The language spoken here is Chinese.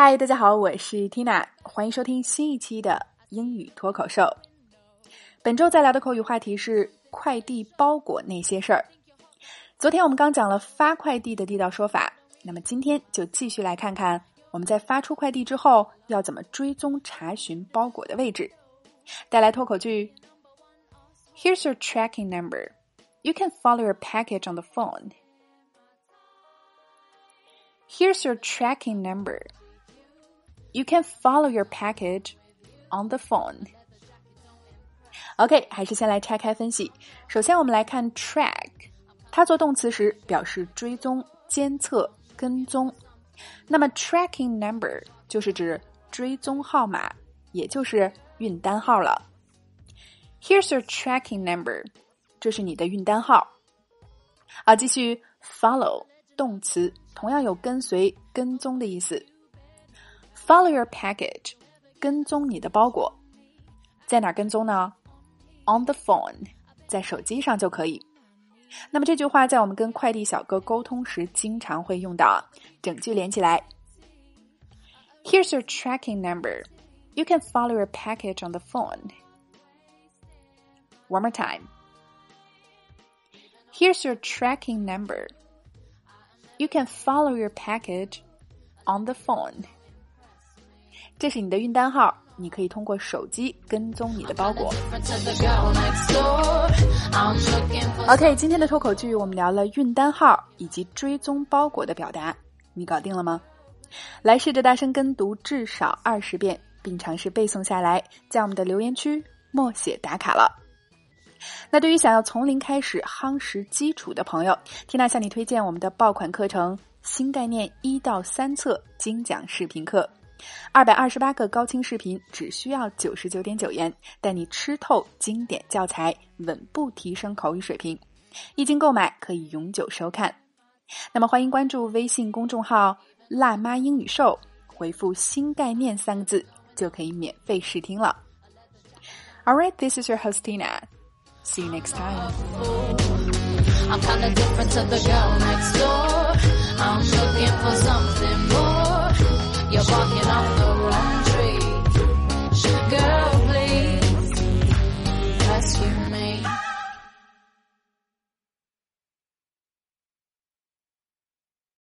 嗨，大家好，我是 Tina，欢迎收听新一期的英语脱口秀。本周在聊的口语话题是快递包裹那些事儿。昨天我们刚讲了发快递的地道说法，那么今天就继续来看看我们在发出快递之后要怎么追踪查询包裹的位置。带来脱口句：Here's your tracking number. You can follow your package on the phone. Here's your tracking number. You can follow your package on the phone. OK，还是先来拆开分析。首先，我们来看 track，它做动词时表示追踪、监测、跟踪。那么 tracking number 就是指追踪号码，也就是运单号了。Here's your tracking number，这是你的运单号。好，继续 follow 动词，同样有跟随、跟踪的意思。Follow your package，跟踪你的包裹，在哪跟踪呢？On the phone，在手机上就可以。那么这句话在我们跟快递小哥沟通时经常会用到。整句连起来：Here's your tracking number. You can follow your package on the phone. One more time. Here's your tracking number. You can follow your package on the phone. 这是你的运单号，你可以通过手机跟踪你的包裹。OK，今天的脱口剧我们聊了运单号以及追踪包裹的表达，你搞定了吗？来试着大声跟读至少二十遍，并尝试背诵下来，在我们的留言区默写打卡了。那对于想要从零开始夯实基础的朋友，缇娜向你推荐我们的爆款课程《新概念一到三册精讲视频课》。二百二十八个高清视频，只需要九十九点九元，带你吃透经典教材，稳步提升口语水平。一经购买，可以永久收看。那么，欢迎关注微信公众号“辣妈英语秀”，回复“新概念”三个字，就可以免费试听了。All right, this is your host Tina. See you next time.